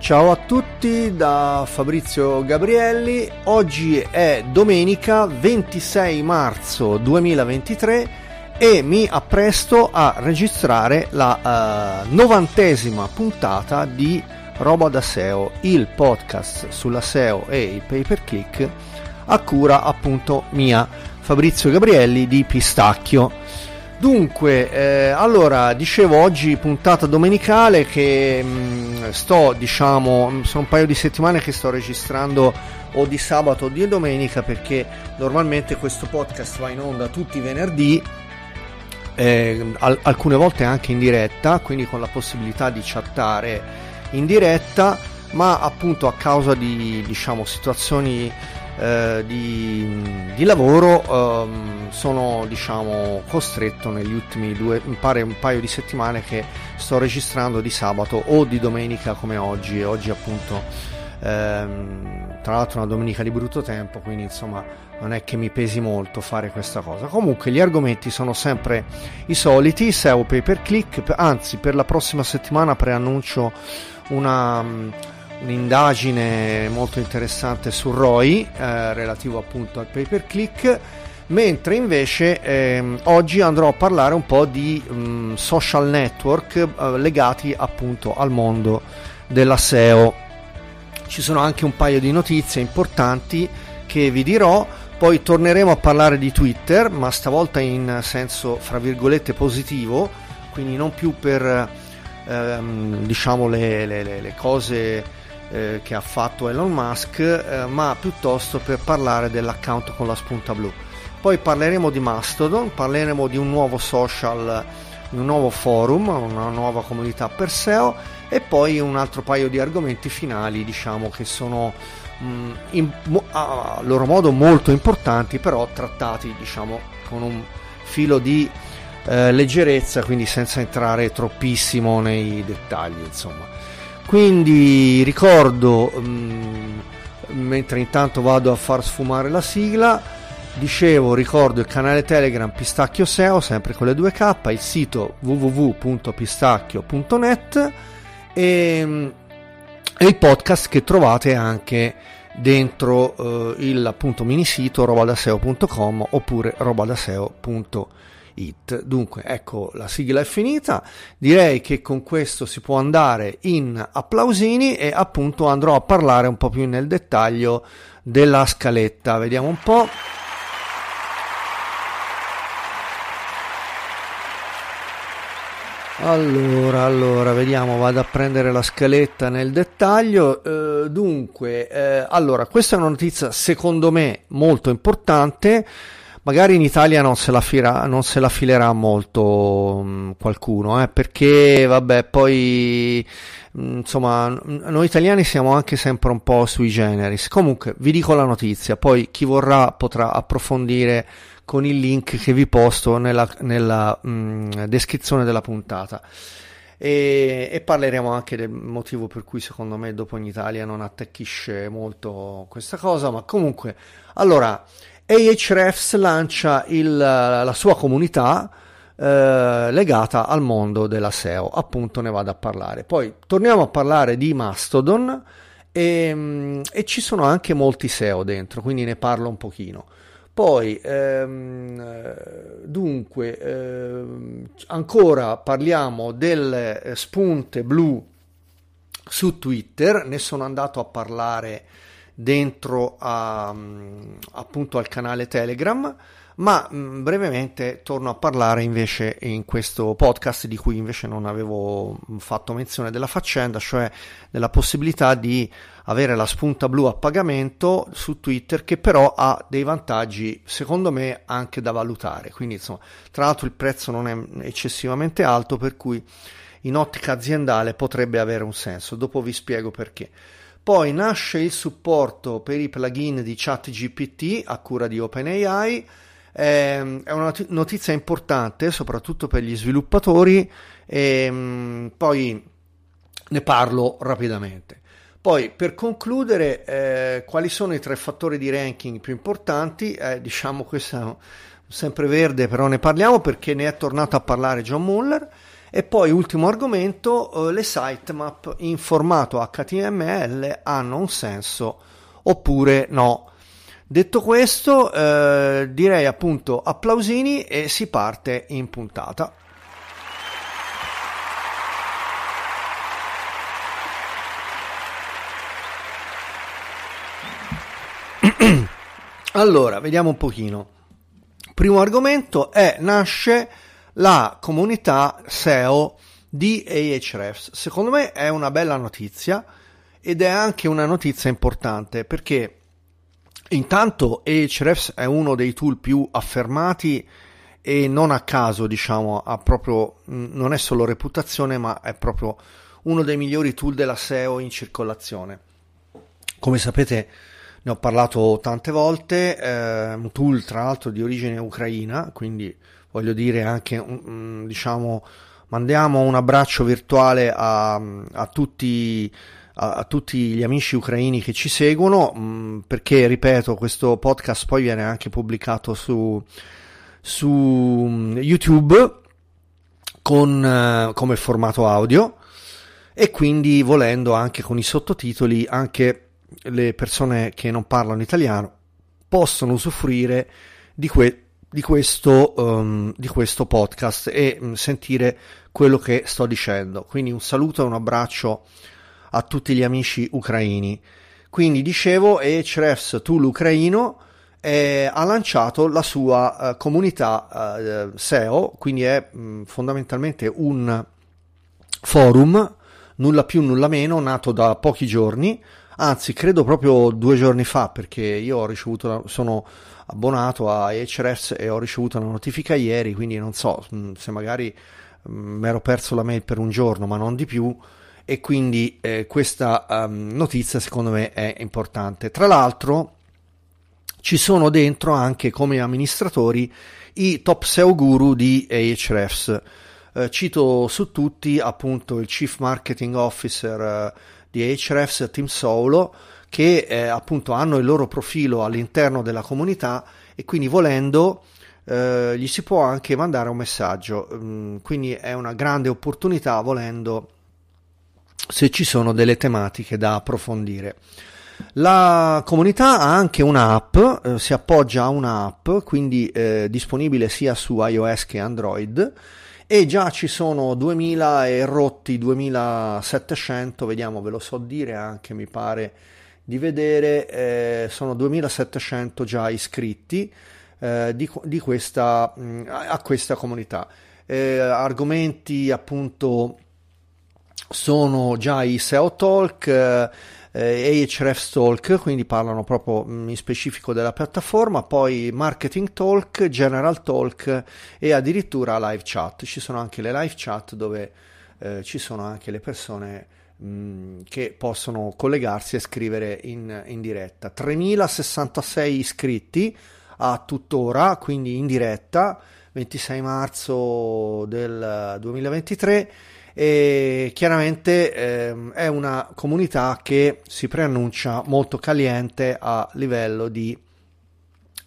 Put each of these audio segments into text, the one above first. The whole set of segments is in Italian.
Ciao a tutti da Fabrizio Gabrielli, oggi è domenica 26 marzo 2023 e mi appresto a registrare la uh, novantesima puntata di Roba da SEO, il podcast sulla SEO e il pay per click a cura appunto mia Fabrizio Gabrielli di Pistacchio. Dunque, eh, allora, dicevo oggi puntata domenicale che mh, mm, sto, diciamo, sono un paio di settimane che sto registrando o di sabato o di domenica perché normalmente questo podcast va in onda tutti i venerdì, eh, al- alcune volte anche in diretta, quindi con la possibilità di chattare in diretta, ma appunto a causa di, diciamo, situazioni eh, di, di, lavoro ehm, sono diciamo costretto negli ultimi due pare un paio di settimane che sto registrando di sabato o di domenica come oggi. Oggi appunto ehm, tra l'altro una domenica di brutto tempo quindi insomma non è che mi pesi molto fare questa cosa. Comunque gli argomenti sono sempre i soliti SEO pay per click. Anzi per la prossima settimana preannuncio una un'indagine molto interessante su ROI eh, relativo appunto al pay per click mentre invece ehm, oggi andrò a parlare un po' di mh, mm, social network eh, legati appunto al mondo della SEO ci sono anche un paio di notizie importanti che vi dirò poi torneremo a parlare di Twitter ma stavolta in senso fra virgolette positivo quindi non più per ehm, diciamo le, le, le cose eh, che ha fatto Elon Musk, eh, ma piuttosto per parlare dell'account con la spunta blu. Poi parleremo di Mastodon, parleremo di un nuovo social, un nuovo forum, una nuova comunità per SEO e poi un altro paio di argomenti finali, diciamo che sono mh, mm, in, a loro modo molto importanti, però trattati, diciamo, con un filo di eh, leggerezza, quindi senza entrare troppissimo nei dettagli, insomma. Quindi ricordo, mm, mentre intanto vado a far sfumare la sigla, dicevo, ricordo il canale Telegram Pistacchio SEO, sempre con le 2K, il sito www.pistacchio.net e, mm, e il podcast che trovate anche dentro eh, il appunto mini sito robadaseo.com oppure robadaseo.it It. Dunque, ecco, la sigla è finita. Direi che con questo si può andare in applausini e appunto andrò a parlare un po' più nel dettaglio della scaletta. Vediamo un po'. Allora, allora, vediamo, vado a prendere la scaletta nel dettaglio. Eh, dunque, eh, allora, questa è una notizia secondo me molto importante magari in Italia non se la, fila, non se la filerà molto mh, mm, qualcuno, eh, perché vabbè, poi mh, mm, insomma, noi italiani siamo anche sempre un po' sui generis. Comunque, vi dico la notizia, poi chi vorrà potrà approfondire con il link che vi posto nella, nella mh, mm, descrizione della puntata. E, e, parleremo anche del motivo per cui secondo me dopo in Italia non attecchisce molto questa cosa, ma comunque, allora, Ahrefs lancia il, la sua comunità eh, legata al mondo della SEO, appunto ne vado a parlare. Poi torniamo a parlare di Mastodon e, mm, e ci sono anche molti SEO dentro, quindi ne parlo un pochino. Poi, ehm, dunque, ehm, ancora parliamo delle spunte blu su Twitter, ne sono andato a parlare dentro a, appunto al canale Telegram, ma mm, brevemente torno a parlare invece in questo podcast di cui invece non avevo fatto menzione della faccenda, cioè della possibilità di avere la spunta blu a pagamento su Twitter che però ha dei vantaggi secondo me anche da valutare. Quindi insomma, tra l'altro il prezzo non è eccessivamente alto per cui in ottica aziendale potrebbe avere un senso. Dopo vi spiego perché. Poi nasce il supporto per i plugin di ChatGPT a cura di OpenAI. Ehm, è una notizia importante soprattutto per gli sviluppatori e ehm, poi ne parlo rapidamente. Poi per concludere, eh, quali sono i tre fattori di ranking più importanti? Eh, diciamo questo è sempre verde, però ne parliamo perché ne è tornato a parlare John Muller E poi ultimo argomento, eh, le sitemap in formato HTML hanno un senso oppure no. Detto questo, eh, direi appunto applausini e si parte in puntata. allora, vediamo un pochino. Primo argomento è nasce la comunità SEO di Ahrefs. Secondo me è una bella notizia ed è anche una notizia importante perché intanto Ahrefs è uno dei tool più affermati e non a caso, diciamo, ha proprio non è solo reputazione, ma è proprio uno dei migliori tool della SEO in circolazione. Come sapete, ne ho parlato tante volte, è un tool tra l'altro di origine ucraina, quindi voglio dire anche, um, diciamo, mandiamo un abbraccio virtuale a, a, tutti, a, tutti, gli amici ucraini che ci seguono, um, perché, ripeto, questo podcast poi viene anche pubblicato su, su mm, YouTube con, uh, come formato audio e quindi volendo anche con i sottotitoli anche le persone che non parlano italiano possono usufruire di, que- di questo, um, di questo podcast e um, sentire quello che sto dicendo. Quindi un saluto e un abbraccio a tutti gli amici ucraini. Quindi dicevo, Hrefs Tool Ucraino eh, ha lanciato la sua uh, comunità uh, SEO, quindi è um, fondamentalmente un forum, nulla più nulla meno, nato da pochi giorni, anzi credo proprio due giorni fa perché io ho ricevuto, sono abbonato a Ahrefs e ho ricevuto una notifica ieri, quindi non so mm, se magari mm, mi ero perso la mail per un giorno, ma non di più. E quindi eh, questa um, notizia secondo me è importante. Tra l'altro ci sono dentro anche come amministratori i top SEO guru di Ahrefs. Eh, cito su tutti appunto il Chief Marketing Officer eh, di Ahrefs, Tim Solo, che eh, appunto hanno il loro profilo all'interno della comunità e quindi volendo eh, gli si può anche mandare un messaggio. Mm, quindi è una grande opportunità volendo se ci sono delle tematiche da approfondire. La comunità ha anche un'app, eh, si appoggia a un'app, quindi eh, disponibile sia su iOS che Android e già ci sono 2000 e rotti 2700, vediamo ve lo so dire anche mi pare di vedere, eh, sono 2700 già iscritti eh, di, di questa, mm, a questa comunità. Eh, argomenti appunto sono già i SEO Talk, eh, Ahrefs Talk, quindi parlano proprio mm, in specifico della piattaforma, poi Marketing Talk, General Talk e addirittura Live Chat. Ci sono anche le live chat dove eh, ci sono anche le persone Che possono collegarsi e scrivere in, in diretta. 3066 iscritti a tuttora, quindi in diretta, 26 marzo del 2023 e chiaramente ehm, è una comunità che si preannuncia molto caliente a livello di,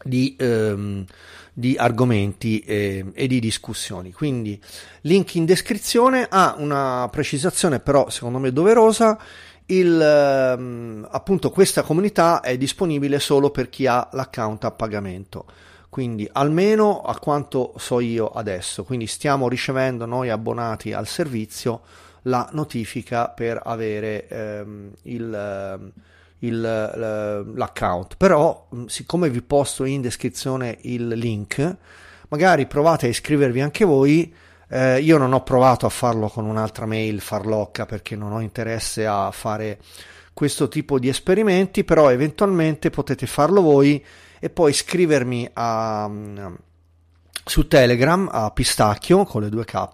di ehm, di argomenti e, e, di discussioni. Quindi link in descrizione ha una precisazione però secondo me doverosa. Il, ehm, appunto questa comunità è disponibile solo per chi ha l'account a pagamento quindi almeno a quanto so io adesso quindi stiamo ricevendo noi abbonati al servizio la notifica per avere ehm, il ehm, il, l'account. Però, mm, siccome vi posto in descrizione il link, magari provate a iscrivervi anche voi. Eh, io non ho provato a farlo con un'altra mail farlocca perché non ho interesse a fare questo tipo di esperimenti, però eventualmente potete farlo voi e poi iscrivermi a, mm, su Telegram a Pistacchio con le due K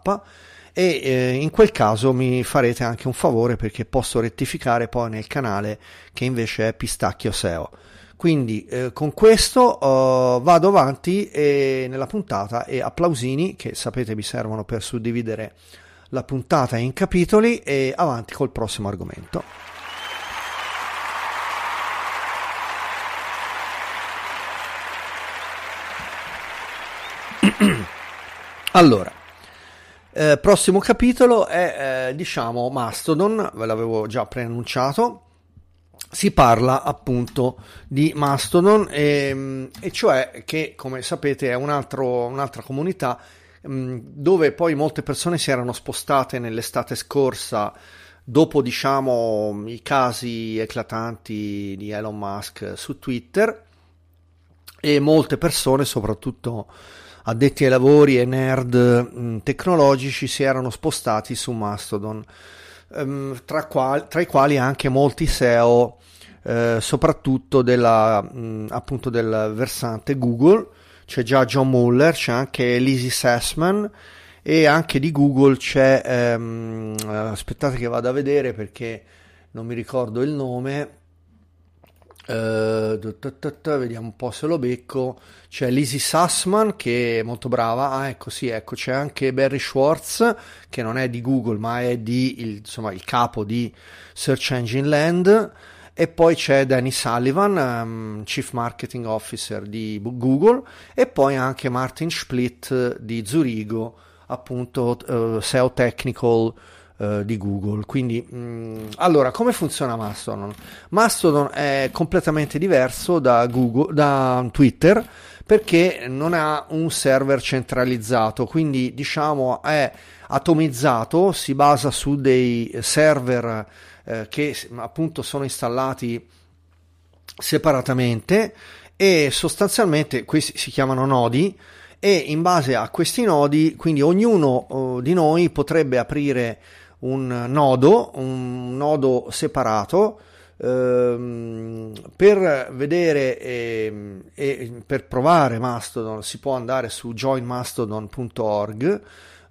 e eh, in quel caso mi farete anche un favore perché posso rettificare poi nel canale che invece è Pistacchio SEO. Quindi eh, con questo uh, vado avanti e, nella puntata e applausini che sapete mi servono per suddividere la puntata in capitoli e avanti col prossimo argomento. allora, Eh, prossimo capitolo è, eh, diciamo, Mastodon, ve l'avevo già preannunciato. Si parla appunto di Mastodon, e, mm, e cioè che, come sapete, è un altro, un'altra comunità mh, mm, dove poi molte persone si erano spostate nell'estate scorsa dopo diciamo i casi eclatanti di Elon Musk su Twitter e molte persone, soprattutto addetti ai lavori e nerd mm, tecnologici, si erano spostati su Mastodon, um, tra, quali, tra, i quali anche molti SEO, eh, soprattutto della, mh, mm, appunto del versante Google. C'è già John Muller, c'è anche Lizzie Sassman e anche di Google c'è, ehm, aspettate che vado a vedere perché non mi ricordo il nome, Uh, vediamo un po' se lo becco. C'è Lizzie Sussman che è molto brava. Ah, ecco, sì, ecco, c'è anche Barry Schwartz che non è di Google, ma è di, il, insomma, il capo di Search Engine Land. E poi c'è Danny Sullivan, um, Chief Marketing Officer di Google, e poi anche Martin Split di Zurigo, appunto uh, SEO Technical eh, di Google. Quindi, mh, mm, allora, come funziona Mastodon? Mastodon è completamente diverso da, Google, da Twitter perché non ha un server centralizzato, quindi diciamo è atomizzato, si basa su dei server eh, che appunto sono installati separatamente e sostanzialmente questi si chiamano nodi e in base a questi nodi quindi ognuno uh, di noi potrebbe aprire un nodo, un nodo separato ehm, per vedere e, e, per provare Mastodon si può andare su joinmastodon.org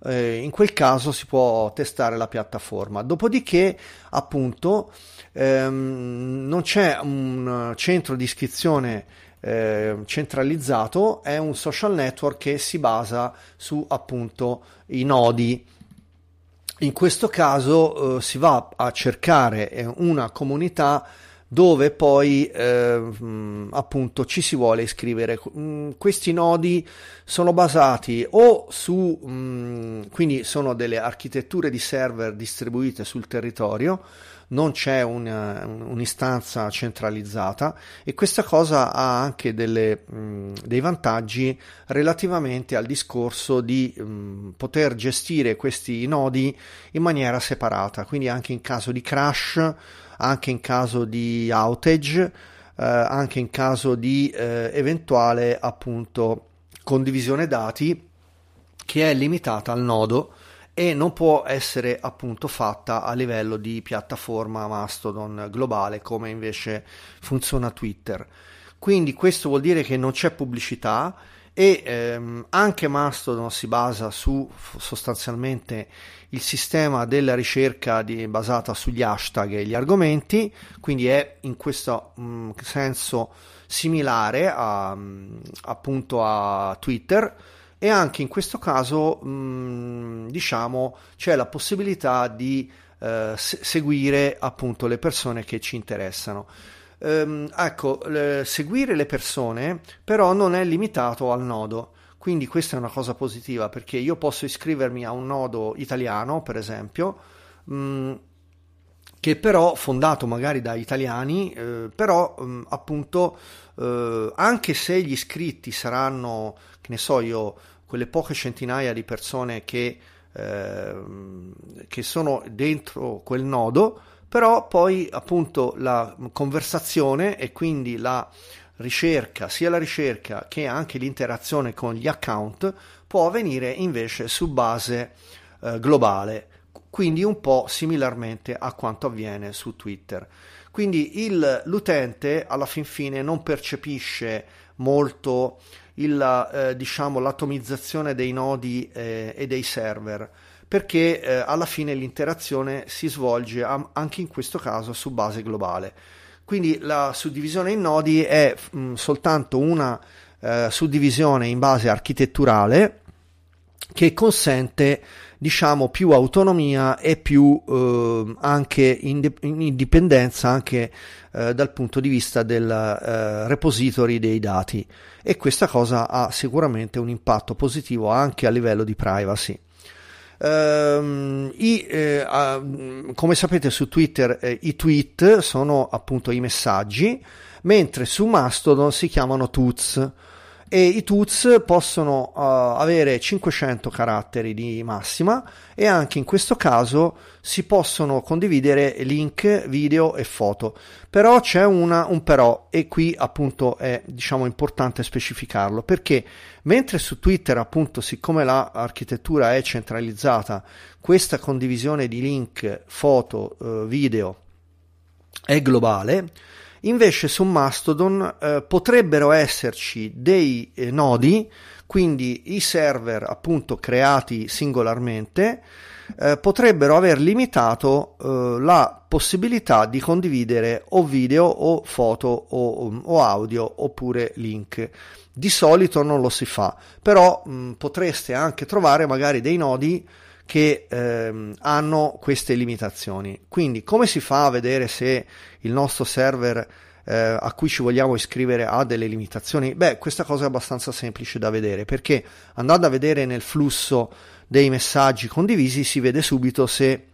eh, in quel caso si può testare la piattaforma. Dopodiché appunto ehm, non c'è un centro di iscrizione eh, centralizzato è un social network che si basa su appunto i nodi in questo caso eh, si va a cercare eh, una comunità dove poi eh, appunto ci si vuole iscrivere. Mm, questi nodi sono basati o su, mm, quindi sono delle architetture di server distribuite sul territorio, non c'è una, un'istanza centralizzata e questa cosa ha anche delle, mh, dei vantaggi relativamente al discorso di mh, poter gestire questi nodi in maniera separata, quindi anche in caso di crash, anche in caso di outage, eh, anche in caso di eh, eventuale appunto condivisione dati che è limitata al nodo e non può essere appunto fatta a livello di piattaforma Mastodon globale come invece funziona Twitter. Quindi questo vuol dire che non c'è pubblicità e ehm, anche Mastodon si basa su sostanzialmente il sistema della ricerca di, basata sugli hashtag e gli argomenti, quindi è in questo mh, senso similare a, appunto a Twitter e anche in questo caso mh, mm, diciamo c'è la possibilità di eh, seguire appunto le persone che ci interessano. Ehm, ecco, le, seguire le persone però non è limitato al nodo. Quindi questa è una cosa positiva perché io posso iscrivermi a un nodo italiano, per esempio, mh, mm, che però fondato magari da italiani, eh, però mh, mm, appunto eh, anche se gli iscritti saranno, che ne so io, quelle poche centinaia di persone che, eh, che sono dentro quel nodo, però poi appunto la conversazione e quindi la ricerca, sia la ricerca che anche l'interazione con gli account può avvenire invece su base eh, globale, quindi un po' similarmente a quanto avviene su Twitter. Quindi il, l'utente alla fin fine non percepisce molto il, eh, diciamo, l'atomizzazione dei nodi eh, e dei server perché eh, alla fine l'interazione si svolge am- anche in questo caso su base globale. Quindi la suddivisione in nodi è mh, soltanto una eh, suddivisione in base architetturale che consente diciamo più autonomia e più eh, anche indip- indipendenza anche eh, dal punto di vista del eh, repository dei dati e questa cosa ha sicuramente un impatto positivo anche a livello di privacy. Uh, i, eh, uh, come sapete su Twitter eh, i tweet sono appunto i messaggi, mentre su Mastodon si chiamano toots e i toots possono uh, avere 500 caratteri di massima e anche in questo caso si possono condividere link, video e foto. Però c'è una, un però e qui appunto è diciamo importante specificarlo perché mentre su Twitter appunto siccome l'architettura è centralizzata questa condivisione di link, foto, uh, video è globale Invece su Mastodon eh, potrebbero esserci dei eh, nodi, quindi i server appunto creati singolarmente, eh, potrebbero aver limitato eh, la possibilità di condividere o video o foto o, o, audio oppure link. Di solito non lo si fa, però mh, potreste anche trovare magari dei nodi che ehm, hanno queste limitazioni. Quindi come si fa a vedere se il nostro server eh, a cui ci vogliamo iscrivere ha delle limitazioni? Beh, questa cosa è abbastanza semplice da vedere perché andando a vedere nel flusso dei messaggi condivisi si vede subito se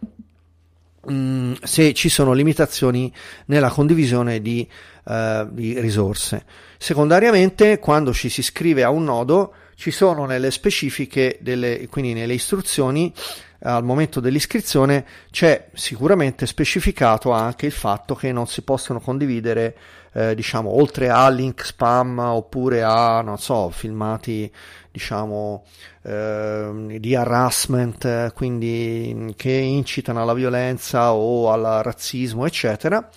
mm, se ci sono limitazioni nella condivisione di, uh, di, risorse. Secondariamente, quando ci si iscrive a un nodo, ci sono nelle specifiche, delle, quindi nelle istruzioni, al momento dell'iscrizione c'è sicuramente specificato anche il fatto che non si possono condividere eh, diciamo oltre a link spam oppure a non so filmati diciamo eh, di harassment quindi che incitano alla violenza o al razzismo eccetera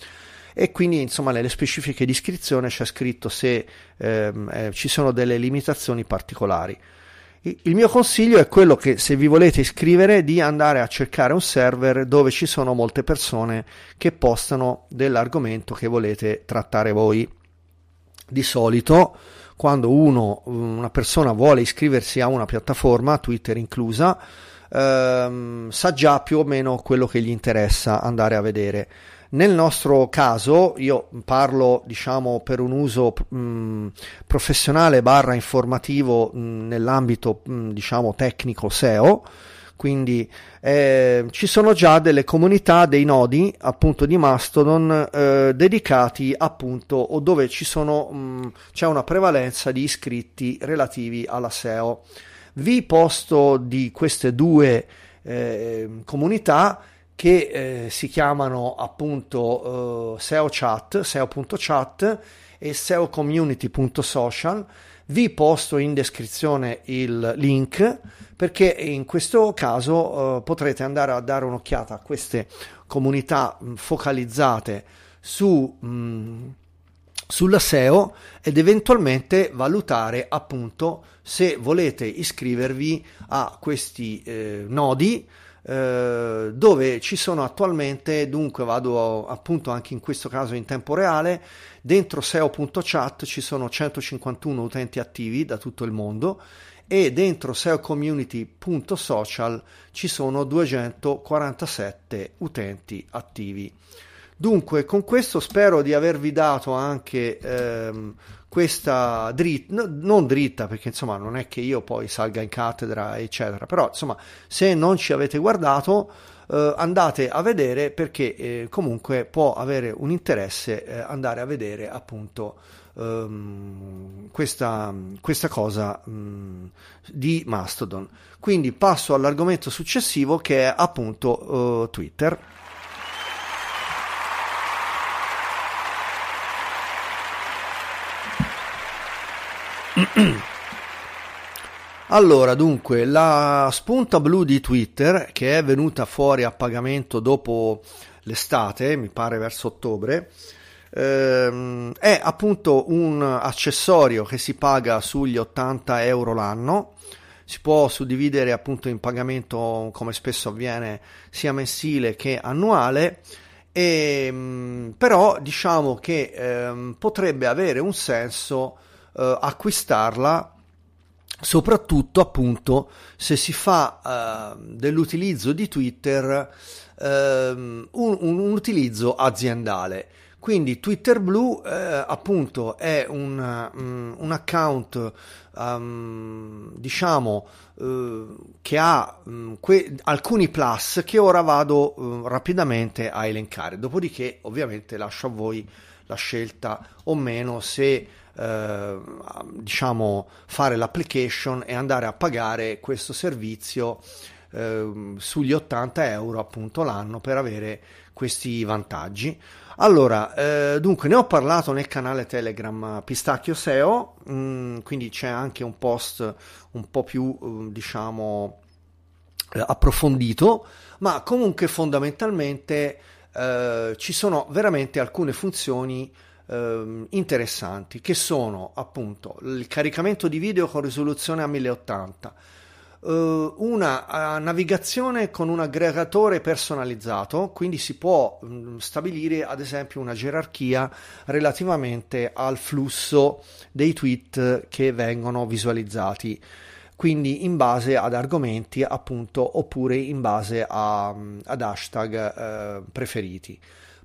e quindi insomma nelle specifiche di iscrizione c'è scritto se ehm, eh, ci sono delle limitazioni particolari. Il mio consiglio è quello che se vi volete iscrivere di andare a cercare un server dove ci sono molte persone che postano dell'argomento che volete trattare voi. Di solito quando uno, una persona vuole iscriversi a una piattaforma, Twitter inclusa, ehm, sa già più o meno quello che gli interessa andare a vedere. Nel nostro caso, io parlo diciamo per un uso mh, professionale barra informativo mh, nell'ambito mh, diciamo tecnico SEO, quindi eh, ci sono già delle comunità, dei nodi appunto di Mastodon eh, dedicati appunto o dove ci sono, mh, c'è una prevalenza di iscritti relativi alla SEO. Vi posto di queste due eh, comunità che eh, si chiamano appunto uh, SEO chat, SEO.chat e SEOcommunity.social. Vi posto in descrizione il link perché in questo caso uh, potrete andare a dare un'occhiata a queste comunità mh, focalizzate su, mh, sulla SEO ed eventualmente valutare appunto se volete iscrivervi a questi eh, nodi eh, dove ci sono attualmente, dunque vado appunto anche in questo caso in tempo reale, dentro SEO.chat ci sono 151 utenti attivi da tutto il mondo e dentro SEOcommunity.social ci sono 247 utenti attivi. Dunque, con questo spero di avervi dato anche ehm, questa dritta, non dritta perché insomma non è che io poi salga in cattedra eccetera, però insomma se non ci avete guardato eh, andate a vedere perché eh, comunque può avere un interesse eh, andare a vedere appunto ehm, questa, questa cosa mh, mm, di Mastodon. Quindi passo all'argomento successivo che è appunto eh, Twitter. Allora, dunque, la spunta blu di Twitter, che è venuta fuori a pagamento dopo l'estate, mi pare verso ottobre, ehm, è appunto un accessorio che si paga sugli 80 euro l'anno. Si può suddividere appunto in pagamento, come spesso avviene, sia mensile che annuale. E, ehm, però diciamo che ehm, potrebbe avere un senso eh, acquistarla soprattutto appunto se si fa eh, dell'utilizzo di Twitter eh, un, un, utilizzo aziendale. Quindi Twitter Blue eh, appunto è un, um, un account um, diciamo uh, che ha um, que- alcuni plus che ora vado uh, rapidamente a elencare. Dopodiché ovviamente lascio a voi la scelta o meno se uh, diciamo fare l'application e andare a pagare questo servizio sugli 80 euro appunto l'anno per avere questi vantaggi. Allora, eh, dunque, ne ho parlato nel canale Telegram Pistacchio SEO, mh, mm, quindi c'è anche un post un po' più, uh, diciamo, eh, approfondito, ma comunque fondamentalmente eh, ci sono veramente alcune funzioni ehm, interessanti, che sono appunto il caricamento di video con risoluzione a 1080, uh, una navigazione con un aggregatore personalizzato, quindi si può um, stabilire ad esempio una gerarchia relativamente al flusso dei tweet che vengono visualizzati quindi in base ad argomenti appunto oppure in base a, ad hashtag eh, preferiti.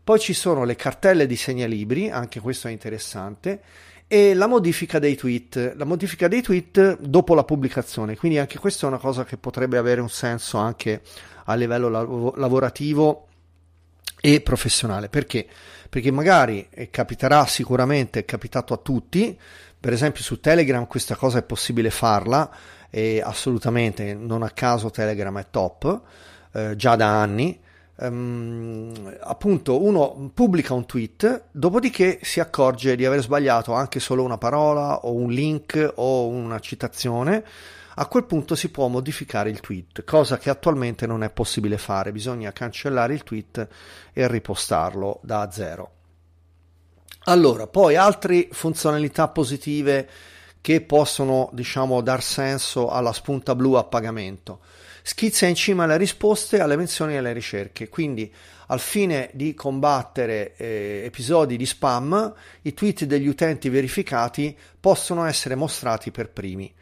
Poi ci sono le cartelle di segnalibri, anche questo è interessante, e la modifica dei tweet, la modifica dei tweet dopo la pubblicazione, quindi anche questa è una cosa che potrebbe avere un senso anche a livello lav- lavorativo e professionale. Perché? Perché magari capiterà sicuramente, è capitato a tutti, per esempio su Telegram questa cosa è possibile farla assolutamente non a caso Telegram è top eh, già da anni Um, appunto uno pubblica un tweet, dopodiché si accorge di aver sbagliato anche solo una parola o un link o una citazione, a quel punto si può modificare il tweet, cosa che attualmente non è possibile fare, bisogna cancellare il tweet e ripostarlo da zero. Allora, poi altre funzionalità positive che possono, diciamo, dar senso alla spunta blu a pagamento schizza in cima alle risposte alle menzioni e alle ricerche. Quindi, al fine di combattere eh, episodi di spam, i tweet degli utenti verificati possono essere mostrati per primi.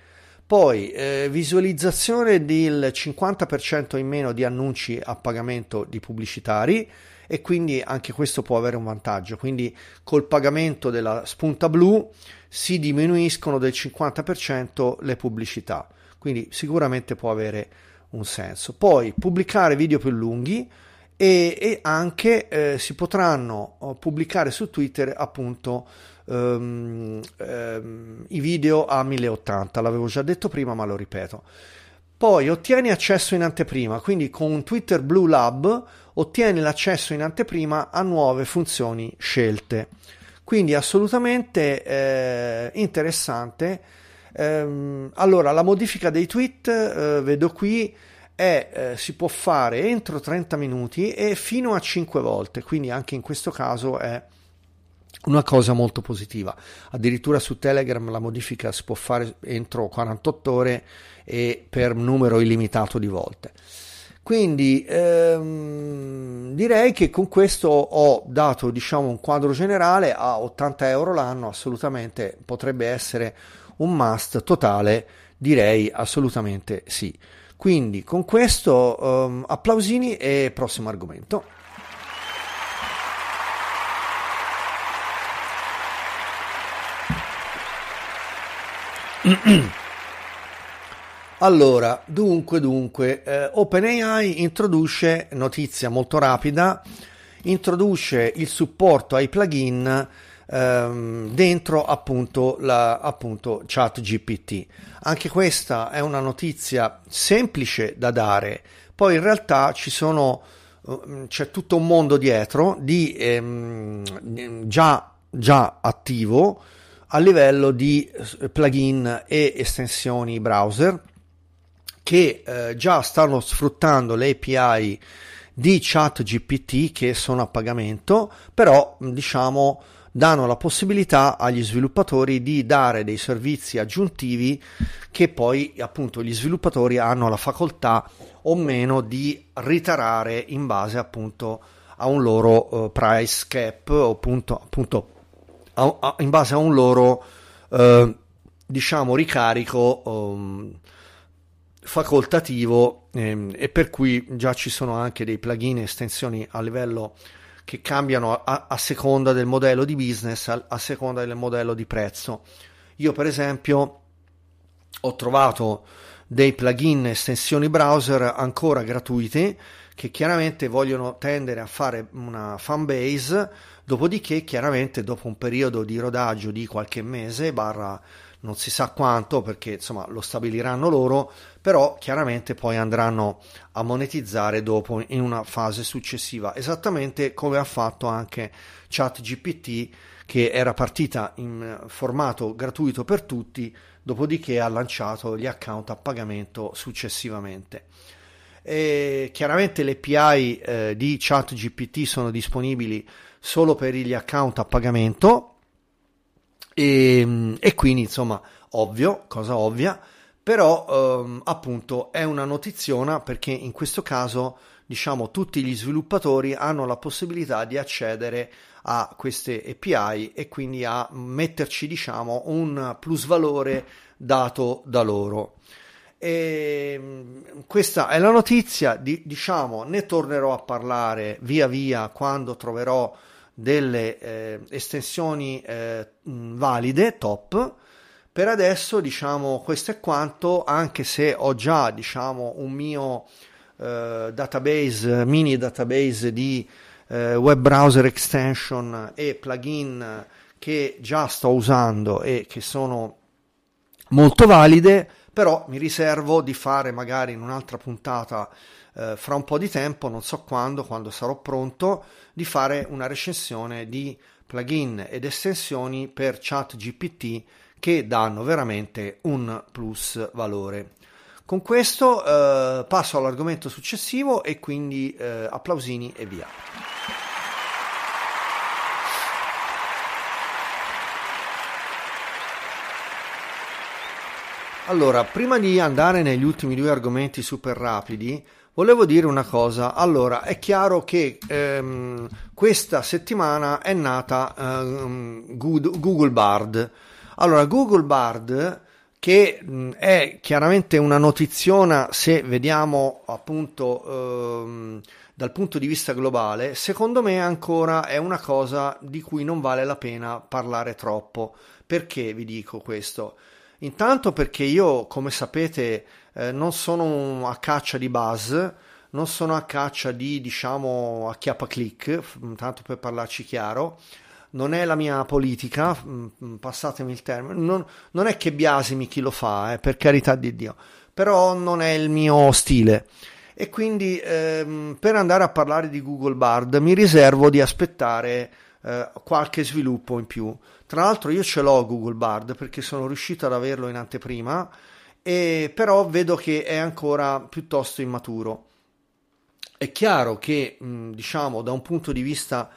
Poi eh, visualizzazione del 50% in meno di annunci a pagamento di pubblicitari e quindi anche questo può avere un vantaggio. Quindi col pagamento della spunta blu si diminuiscono del 50% le pubblicità. Quindi sicuramente può avere un senso. Poi pubblicare video più lunghi e, e anche eh, si potranno oh, pubblicare su Twitter appunto um, um, i video a 1080, l'avevo già detto prima ma lo ripeto. Poi ottieni accesso in anteprima, quindi con Twitter Blue Lab ottieni l'accesso in anteprima a nuove funzioni scelte. Quindi assolutamente eh, interessante Ehm, allora, la modifica dei tweet, eh, vedo qui, è, eh, si può fare entro 30 minuti e fino a 5 volte, quindi anche in questo caso è una cosa molto positiva. Addirittura su Telegram la modifica si può fare entro 48 ore e per numero illimitato di volte. Quindi ehm, direi che con questo ho dato diciamo, un quadro generale a 80 euro l'anno, assolutamente potrebbe essere un must totale? Direi assolutamente sì. Quindi con questo um, applausini e prossimo argomento. Allora, dunque, dunque, eh, OpenAI introduce, notizia molto rapida, introduce il supporto ai plugin ehm, dentro appunto, la, appunto chat GPT. Anche questa è una notizia semplice da dare, poi in realtà ci sono, eh, c'è tutto un mondo dietro di ehm, già, già attivo a livello di eh, plugin e estensioni browser che eh, già stanno sfruttando le API di chat GPT che sono a pagamento, però diciamo danno la possibilità agli sviluppatori di dare dei servizi aggiuntivi che poi appunto gli sviluppatori hanno la facoltà o meno di ritarare in base appunto a un loro uh, price cap o appunto, appunto a, a, in base a un loro uh, diciamo ricarico um, facoltativo ehm, e per cui già ci sono anche dei plugin e estensioni a livello che cambiano a, a, seconda del modello di business, a, a seconda del modello di prezzo. Io per esempio ho trovato dei plugin estensioni browser ancora gratuiti che chiaramente vogliono tendere a fare una fan base, dopodiché chiaramente dopo un periodo di rodaggio di qualche mese, barra non si sa quanto perché insomma lo stabiliranno loro, però chiaramente poi andranno a monetizzare dopo in una fase successiva, esattamente come ha fatto anche ChatGPT che era partita in formato gratuito per tutti, dopodiché ha lanciato gli account a pagamento successivamente. E chiaramente le API eh, di ChatGPT sono disponibili solo per gli account a pagamento e, e quindi insomma ovvio, cosa ovvia, però ehm, appunto è una notiziona perché in questo caso diciamo tutti gli sviluppatori hanno la possibilità di accedere a queste API e quindi a metterci diciamo un plus valore dato da loro. E ehm, questa è la notizia, di, diciamo, ne tornerò a parlare via via quando troverò delle eh, estensioni eh, valide, top. Per adesso, diciamo, questo è quanto, anche se ho già, diciamo, un mio eh, database, mini database di eh, web browser extension e plugin che già sto usando e che sono molto valide, però mi riservo di fare magari in un'altra puntata eh, fra un po' di tempo, non so quando, quando sarò pronto, di fare una recensione di plugin ed estensioni per ChatGPT che danno veramente un plus valore. Con questo eh, passo all'argomento successivo e quindi eh, applausini e via. Allora, prima di andare negli ultimi due argomenti super rapidi, volevo dire una cosa. Allora, è chiaro che ehm, questa settimana è nata ehm, Google Bard. Allora, Google Bard, che mh, è chiaramente una notiziona se vediamo appunto ehm, dal punto di vista globale, secondo me ancora è una cosa di cui non vale la pena parlare troppo. Perché vi dico questo? Intanto perché io, come sapete, eh, non sono a caccia di buzz, non sono a caccia di, diciamo, acchiappa click, tanto per parlarci chiaro. Non è la mia politica, passatemi il termine, non, non è che biasimi chi lo fa, eh, per carità di Dio, però non è il mio stile e quindi ehm, per andare a parlare di Google Bard mi riservo di aspettare eh, qualche sviluppo in più. Tra l'altro io ce l'ho Google Bard perché sono riuscito ad averlo in anteprima, e però vedo che è ancora piuttosto immaturo. È chiaro che, diciamo, da un punto di vista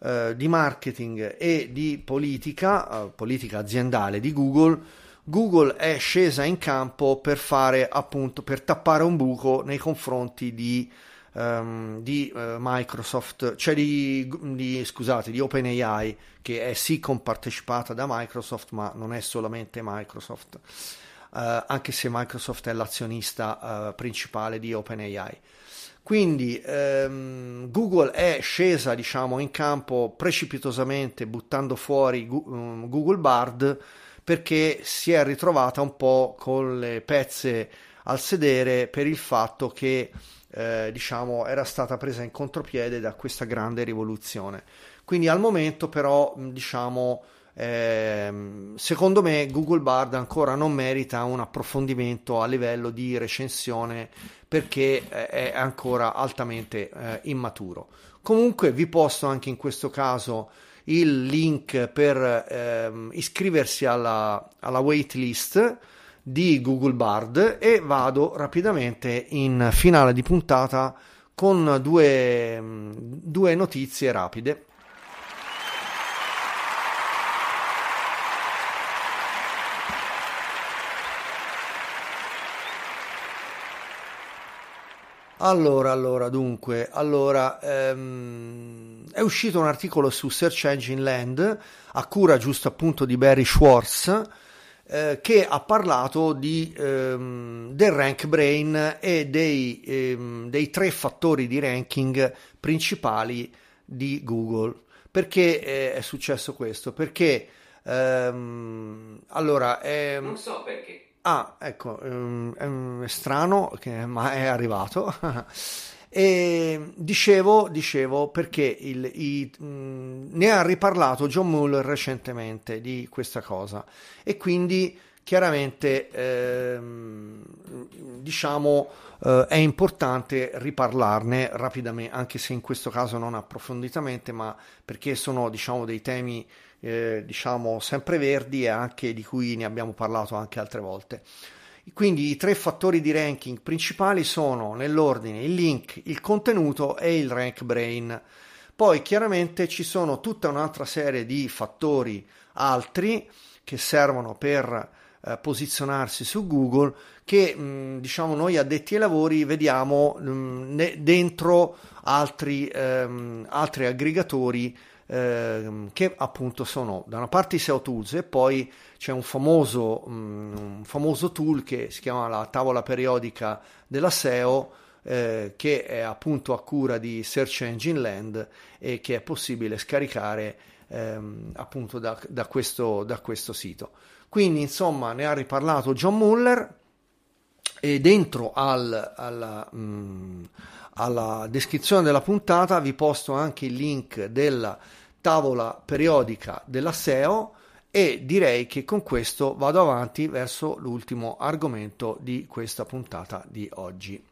eh, di marketing e di politica, eh, politica aziendale di Google, Google è scesa in campo per fare appunto per tappare un buco nei confronti di um, di uh, Microsoft, cioè di, di, scusate, di OpenAI, che è sì compartecipata da Microsoft, ma non è solamente Microsoft, uh, anche se Microsoft è l'azionista uh, principale di OpenAI. Quindi ehm, Google è scesa diciamo, in campo precipitosamente buttando fuori um, Google Bard perché si è ritrovata un po' con le pezze al sedere per il fatto che eh, diciamo, era stata presa in contropiede da questa grande rivoluzione. Quindi al momento però, diciamo, eh, secondo me Google Bard ancora non merita un approfondimento a livello di recensione perché eh, è ancora altamente eh, immaturo. Comunque vi posto anche in questo caso il link per ehm, iscriversi alla, alla waitlist di Google Bard e vado rapidamente in finale di puntata con due, due notizie rapide. Allora, allora, dunque, allora, ehm, è uscito un articolo su Search Engine Land a cura giusto appunto di Barry Schwartz eh, che ha parlato di, ehm, del rank brain e dei, ehm, dei tre fattori di ranking principali di Google. Perché è, è successo questo? Perché ehm, allora ehm, non so perché. Ah, ecco, ehm, è strano, che, ma è arrivato. E dicevo, dicevo perché il, i, ne ha riparlato John Muller recentemente di questa cosa e quindi chiaramente ehm, diciamo eh, è importante riparlarne rapidamente anche se in questo caso non approfonditamente ma perché sono diciamo dei temi eh, diciamo sempre verdi e anche di cui ne abbiamo parlato anche altre volte quindi i tre fattori di ranking principali sono nell'ordine il link, il contenuto e il rank brain. Poi chiaramente ci sono tutta un'altra serie di fattori altri che servono per eh, posizionarsi su Google che mh, diciamo noi addetti ai lavori vediamo mh, ne, dentro altri, ehm, altri aggregatori Ehm, che appunto sono da una parte i SEO tools e poi c'è un famoso, um, un famoso tool che si chiama la tavola periodica della SEO eh, che è appunto a cura di Search Engine Land e che è possibile scaricare ehm, appunto da, da, questo, da questo sito. Quindi insomma ne ha riparlato John Muller e dentro al, alla, mh, mm, alla descrizione della puntata vi posto anche il link della tavola periodica della SEO e direi che con questo vado avanti verso l'ultimo argomento di questa puntata di oggi.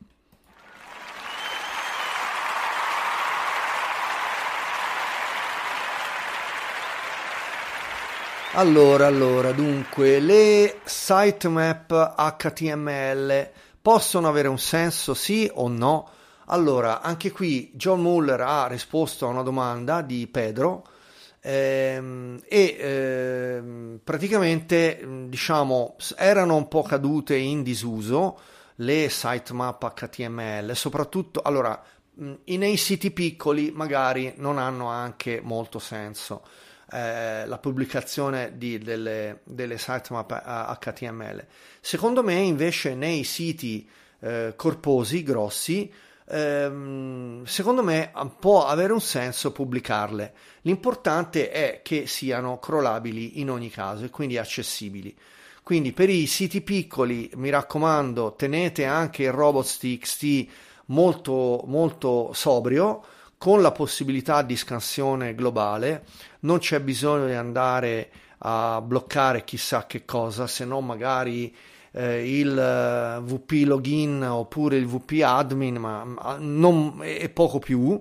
Allora, allora, dunque, le sitemap HTML possono avere un senso sì o no? Allora, anche qui John Muller ha risposto a una domanda di Pedro ehm, e ehm, praticamente diciamo erano un po' cadute in disuso le sitemap HTML, soprattutto allora nei siti piccoli magari non hanno anche molto senso. Eh, la pubblicazione di, delle, delle sitemap HTML. Secondo me, invece, nei siti eh, corposi, grossi, ehm, secondo me può avere un senso pubblicarle. L'importante è che siano crawlabili in ogni caso e quindi accessibili. Quindi per i siti piccoli, mi raccomando, tenete anche il robots.txt molto, molto sobrio, con la possibilità di scansione globale. Non c'è bisogno di andare a bloccare chissà che cosa, se no magari eh, il eh, VP login oppure il VP admin, ma non, è poco più.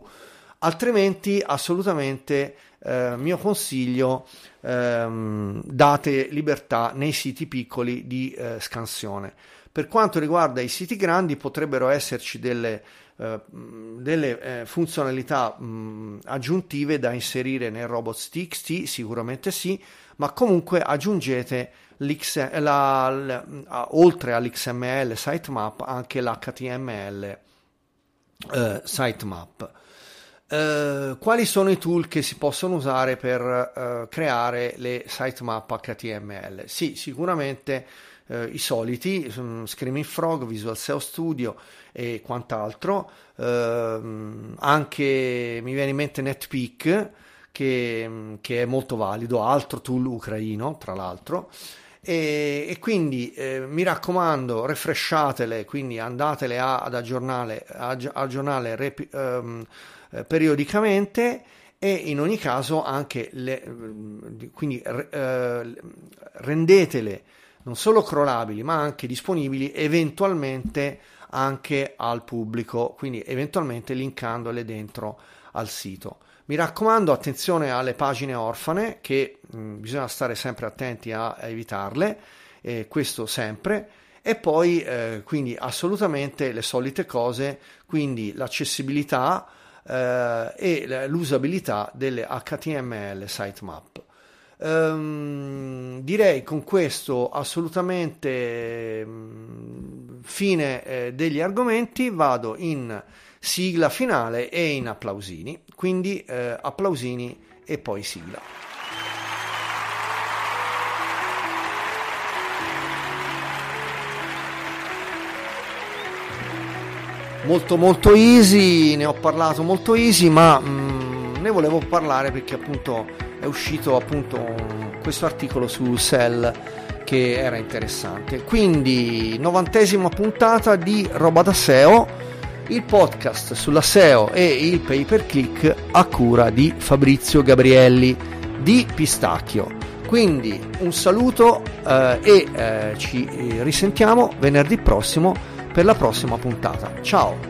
Altrimenti, assolutamente, eh, mio consiglio, ehm, date libertà nei siti piccoli di eh, scansione. Per quanto riguarda i siti grandi, potrebbero esserci delle, eh, delle eh, funzionalità mh, aggiuntive da inserire nel robots.txt, sicuramente sì, ma comunque aggiungete la, la, oltre all'XML sitemap anche l'HTML eh, sitemap. Eh, quali sono i tool che si possono usare per eh, creare le sitemap HTML? Sì, sicuramente eh, i soliti, um, Screaming Frog, Visual SEO Studio e quant'altro, ehm, anche mi viene in mente NetPeak che, che, è molto valido, altro tool ucraino tra l'altro e, e quindi eh, mi raccomando refresciatele quindi andatele a, ad aggiornare, aggiornare rep, um, periodicamente e in ogni caso anche le, quindi eh, rendetele non solo crawlabili ma anche disponibili eventualmente anche al pubblico quindi eventualmente linkandole dentro al sito mi raccomando, attenzione alle pagine orfane, che mh, mm, bisogna stare sempre attenti a, a evitarle, eh, questo sempre. E poi, eh, quindi, assolutamente le solite cose, quindi l'accessibilità eh, e l'usabilità delle HTML sitemap. Um, direi con questo assolutamente um, fine eh, degli argomenti, vado in sigla finale e in applausini. Quindi eh, applausini e poi sigla. Molto molto easy, ne ho parlato molto easy, ma mm, ne volevo parlare perché appunto è uscito appunto questo articolo su Cell che era interessante. Quindi, novantesima puntata di Roba da SEO, il podcast sulla SEO e il pay per click a cura di Fabrizio Gabrielli di Pistacchio. Quindi un saluto eh, e eh, ci risentiamo venerdì prossimo per la prossima puntata. Ciao!